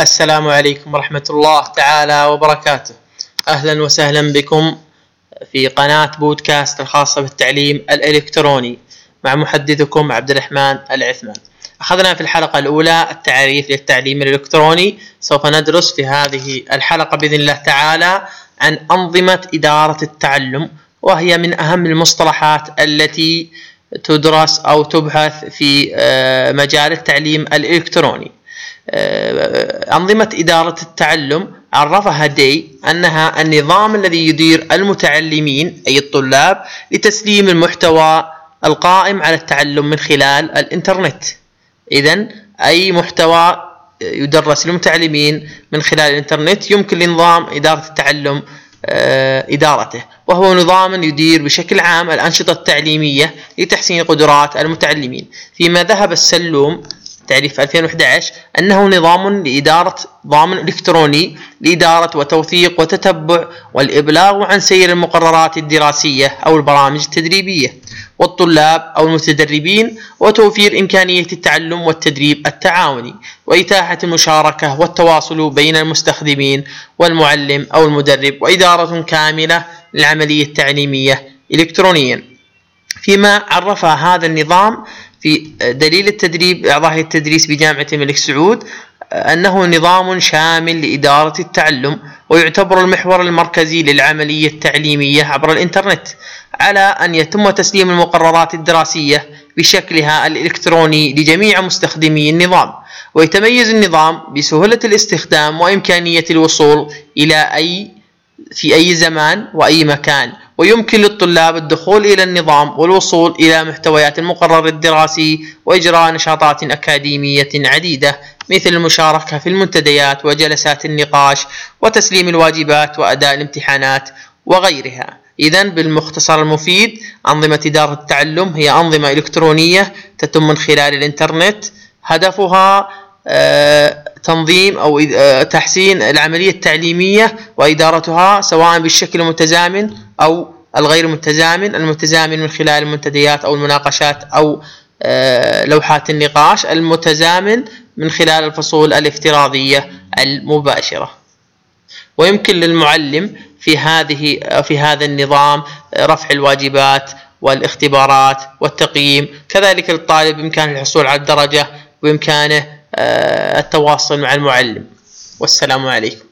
السلام عليكم ورحمة الله تعالى وبركاته. أهلا وسهلا بكم في قناة بودكاست الخاصة بالتعليم الإلكتروني مع محدثكم عبد الرحمن العثمان. أخذنا في الحلقة الأولى التعريف للتعليم الإلكتروني. سوف ندرس في هذه الحلقة بإذن الله تعالى عن أنظمة إدارة التعلم وهي من أهم المصطلحات التي تدرس أو تبحث في آه، مجال التعليم الإلكتروني. أنظمة إدارة التعلم عرفها دي أنها النظام الذي يدير المتعلمين أي الطلاب لتسليم المحتوى القائم على التعلم من خلال الإنترنت. إذا أي محتوى يدرس للمتعلمين من خلال الإنترنت يمكن لنظام إدارة التعلم آه، إدارته. وهو نظام يدير بشكل عام الأنشطة التعليمية لتحسين قدرات المتعلمين. فيما ذهب السلوم تعريف 2011 أنه نظام لإدارة ضامن إلكتروني لإدارة وتوثيق وتتبع والإبلاغ عن سير المقررات الدراسية أو البرامج التدريبية والطلاب أو المتدربين وتوفير إمكانية التعلم والتدريب التعاوني وإتاحة المشاركة والتواصل بين المستخدمين والمعلم أو المدرب وإدارة كاملة للعملية التعليمية إلكترونيا. فيما عرف هذا النظام في دليل التدريب إعضاء التدريس بجامعة الملك سعود أنه نظام شامل لإدارة التعلم ويعتبر المحور المركزي للعملية التعليمية عبر الإنترنت على أن يتم تسليم المقررات الدراسية بشكلها الإلكتروني لجميع مستخدمي النظام. ويتميز النظام بسهولة الاستخدام وإمكانية الوصول إلى أي في أي زمان وأي مكان. ويمكن للطلاب الدخول إلى النظام والوصول إلى محتويات المقرر الدراسي وإجراء نشاطات أكاديمية عديدة مثل المشاركة في المنتديات وجلسات النقاش وتسليم الواجبات وأداء الامتحانات وغيرها. إذا بالمختصر المفيد أنظمة إدارة التعلم هي أنظمة إلكترونية تتم من خلال الإنترنت. هدفها آه، تنظيم أو آه، تحسين العملية التعليمية وإدارتها سواء بالشكل المتزامن أو الغير متزامن المتزامن من خلال المنتديات أو المناقشات أو آه، لوحات النقاش المتزامن من خلال الفصول الافتراضية المباشرة. ويمكن للمعلم في هذه في هذا النظام رفع الواجبات والاختبارات والتقييم. كذلك للطالب بإمكانه الحصول على الدرجة وبإمكانه آه، التواصل مع المعلم. والسلام عليكم.